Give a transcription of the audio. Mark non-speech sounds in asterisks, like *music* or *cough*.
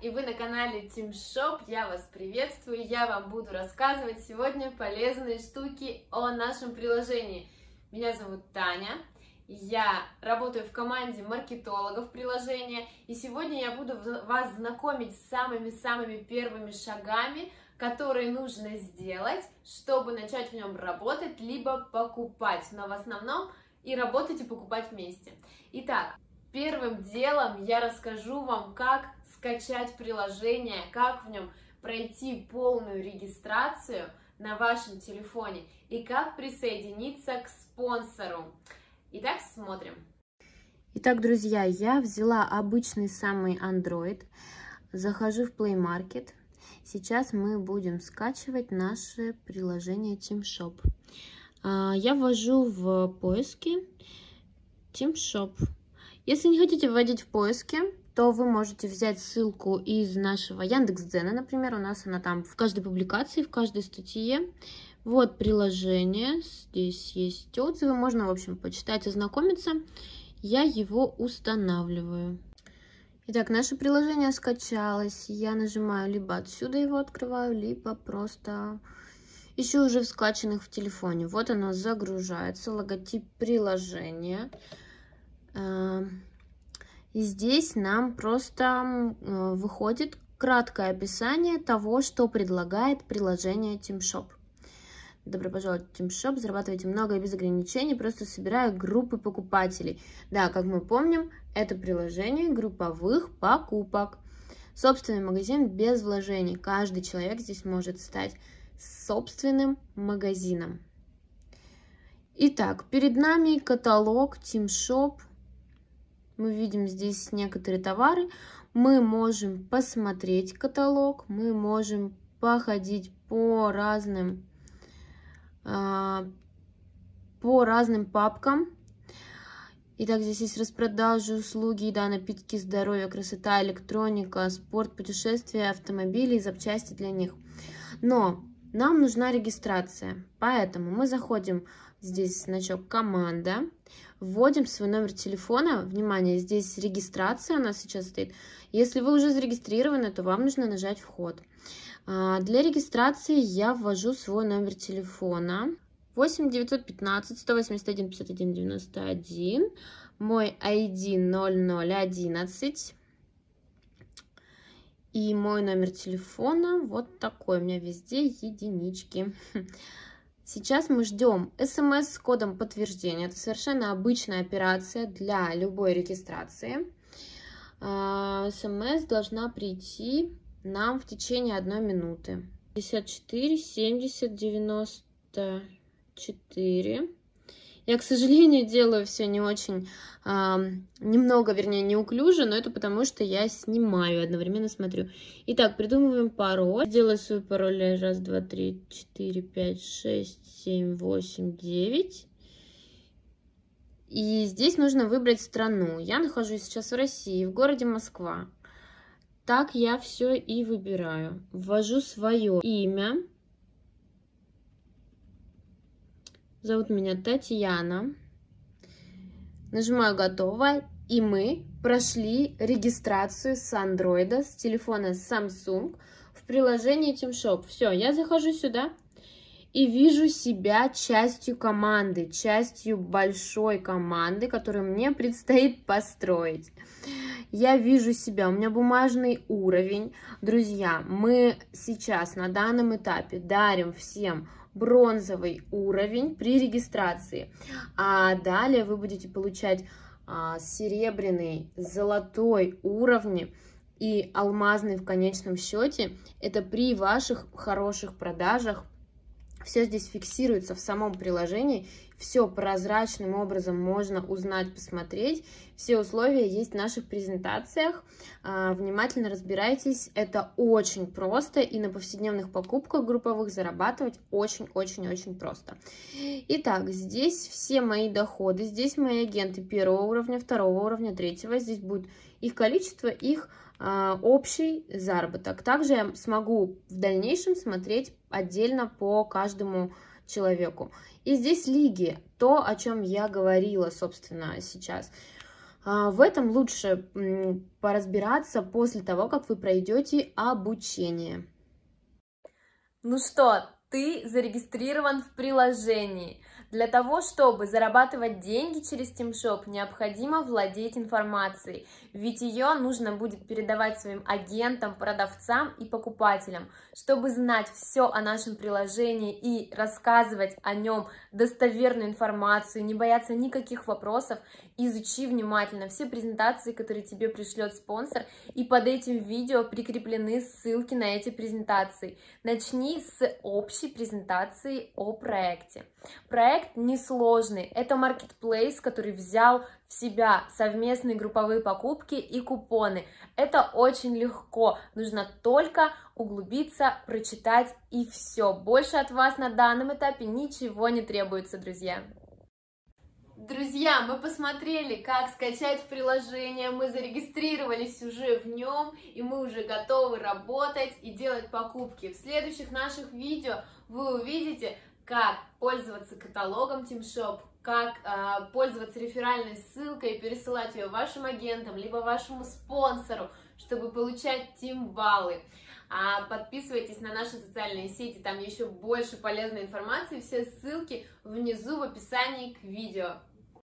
и вы на канале Team Shop. Я вас приветствую. Я вам буду рассказывать сегодня полезные штуки о нашем приложении. Меня зовут Таня. Я работаю в команде маркетологов приложения, и сегодня я буду вас знакомить с самыми-самыми первыми шагами, которые нужно сделать, чтобы начать в нем работать, либо покупать, но в основном и работать и покупать вместе. Итак, Первым делом я расскажу вам, как скачать приложение, как в нем пройти полную регистрацию на вашем телефоне и как присоединиться к спонсору. Итак, смотрим. Итак, друзья, я взяла обычный самый Android, захожу в Play Market. Сейчас мы будем скачивать наше приложение TeamShop. А, я ввожу в поиски TeamShop. Если не хотите вводить в поиске, то вы можете взять ссылку из нашего Яндекс.Дзена, например, у нас она там в каждой публикации, в каждой статье. Вот приложение, здесь есть отзывы, можно, в общем, почитать, ознакомиться. Я его устанавливаю. Итак, наше приложение скачалось. Я нажимаю либо отсюда его открываю, либо просто ищу уже в скачанных в телефоне. Вот оно загружается, логотип приложения. Эм, и здесь нам просто э, выходит краткое описание того, что предлагает приложение TeamShop. Добро пожаловать в TeamShop, зарабатывайте много и без ограничений, просто собирая группы покупателей. Да, как мы помним, это приложение групповых покупок. Собственный магазин без вложений. Каждый человек здесь может стать собственным магазином. Итак, перед нами каталог TeamShop мы видим здесь некоторые товары. Мы можем посмотреть каталог, мы можем походить по разным, а, по разным папкам. Итак, здесь есть распродажи, услуги, еда, напитки, здоровье, красота, электроника, спорт, путешествия, автомобили и запчасти для них. Но нам нужна регистрация, поэтому мы заходим, здесь значок «Команда», вводим свой номер телефона. Внимание, здесь регистрация у нас сейчас стоит. Если вы уже зарегистрированы, то вам нужно нажать «Вход». А, для регистрации я ввожу свой номер телефона. 8 915 181 51 91. Мой ID 0011. И мой номер телефона вот такой. У меня везде единички. *laughs* Сейчас мы ждем смс с кодом подтверждения. Это совершенно обычная операция для любой регистрации. А, смс должна прийти нам в течение одной минуты. 54 70 94 я, к сожалению, делаю все не очень, а, немного, вернее, неуклюже, но это потому, что я снимаю, одновременно смотрю. Итак, придумываем пароль. Делаю свой пароль раз, два, три, четыре, пять, шесть, семь, восемь, девять. И здесь нужно выбрать страну. Я нахожусь сейчас в России, в городе Москва. Так я все и выбираю. Ввожу свое имя. Зовут меня Татьяна. Нажимаю «Готово». И мы прошли регистрацию с андроида, с телефона Samsung в приложении TeamShop. Все, я захожу сюда и вижу себя частью команды, частью большой команды, которую мне предстоит построить. Я вижу себя, у меня бумажный уровень. Друзья, мы сейчас на данном этапе дарим всем бронзовый уровень при регистрации. А далее вы будете получать а, серебряный, золотой уровни и алмазный в конечном счете. Это при ваших хороших продажах все здесь фиксируется в самом приложении, все прозрачным образом можно узнать, посмотреть. Все условия есть в наших презентациях. А, внимательно разбирайтесь. Это очень просто и на повседневных покупках групповых зарабатывать очень-очень-очень просто. Итак, здесь все мои доходы. Здесь мои агенты первого уровня, второго уровня, третьего. Здесь будет их количество, их а, общий заработок. Также я смогу в дальнейшем смотреть отдельно по каждому человеку. И здесь лиги, то, о чем я говорила, собственно, сейчас. А, в этом лучше поразбираться после того, как вы пройдете обучение. Ну что, ты зарегистрирован в приложении. Для того, чтобы зарабатывать деньги через TeamShop, необходимо владеть информацией, ведь ее нужно будет передавать своим агентам, продавцам и покупателям. Чтобы знать все о нашем приложении и рассказывать о нем достоверную информацию, не бояться никаких вопросов, изучи внимательно все презентации, которые тебе пришлет спонсор, и под этим видео прикреплены ссылки на эти презентации. Начни с общей презентации о проекте. Проект несложный, это marketplace, который взял в себя совместные групповые покупки и купоны. Это очень легко, нужно только углубиться, прочитать и все. Больше от вас на данном этапе ничего не требуется, друзья. Друзья, мы посмотрели, как скачать приложение, мы зарегистрировались уже в нем, и мы уже готовы работать и делать покупки. В следующих наших видео вы увидите, как пользоваться каталогом TeamShop, как э, пользоваться реферальной ссылкой и пересылать ее вашим агентам, либо вашему спонсору, чтобы получать Team баллы. А подписывайтесь на наши социальные сети, там еще больше полезной информации, все ссылки внизу в описании к видео.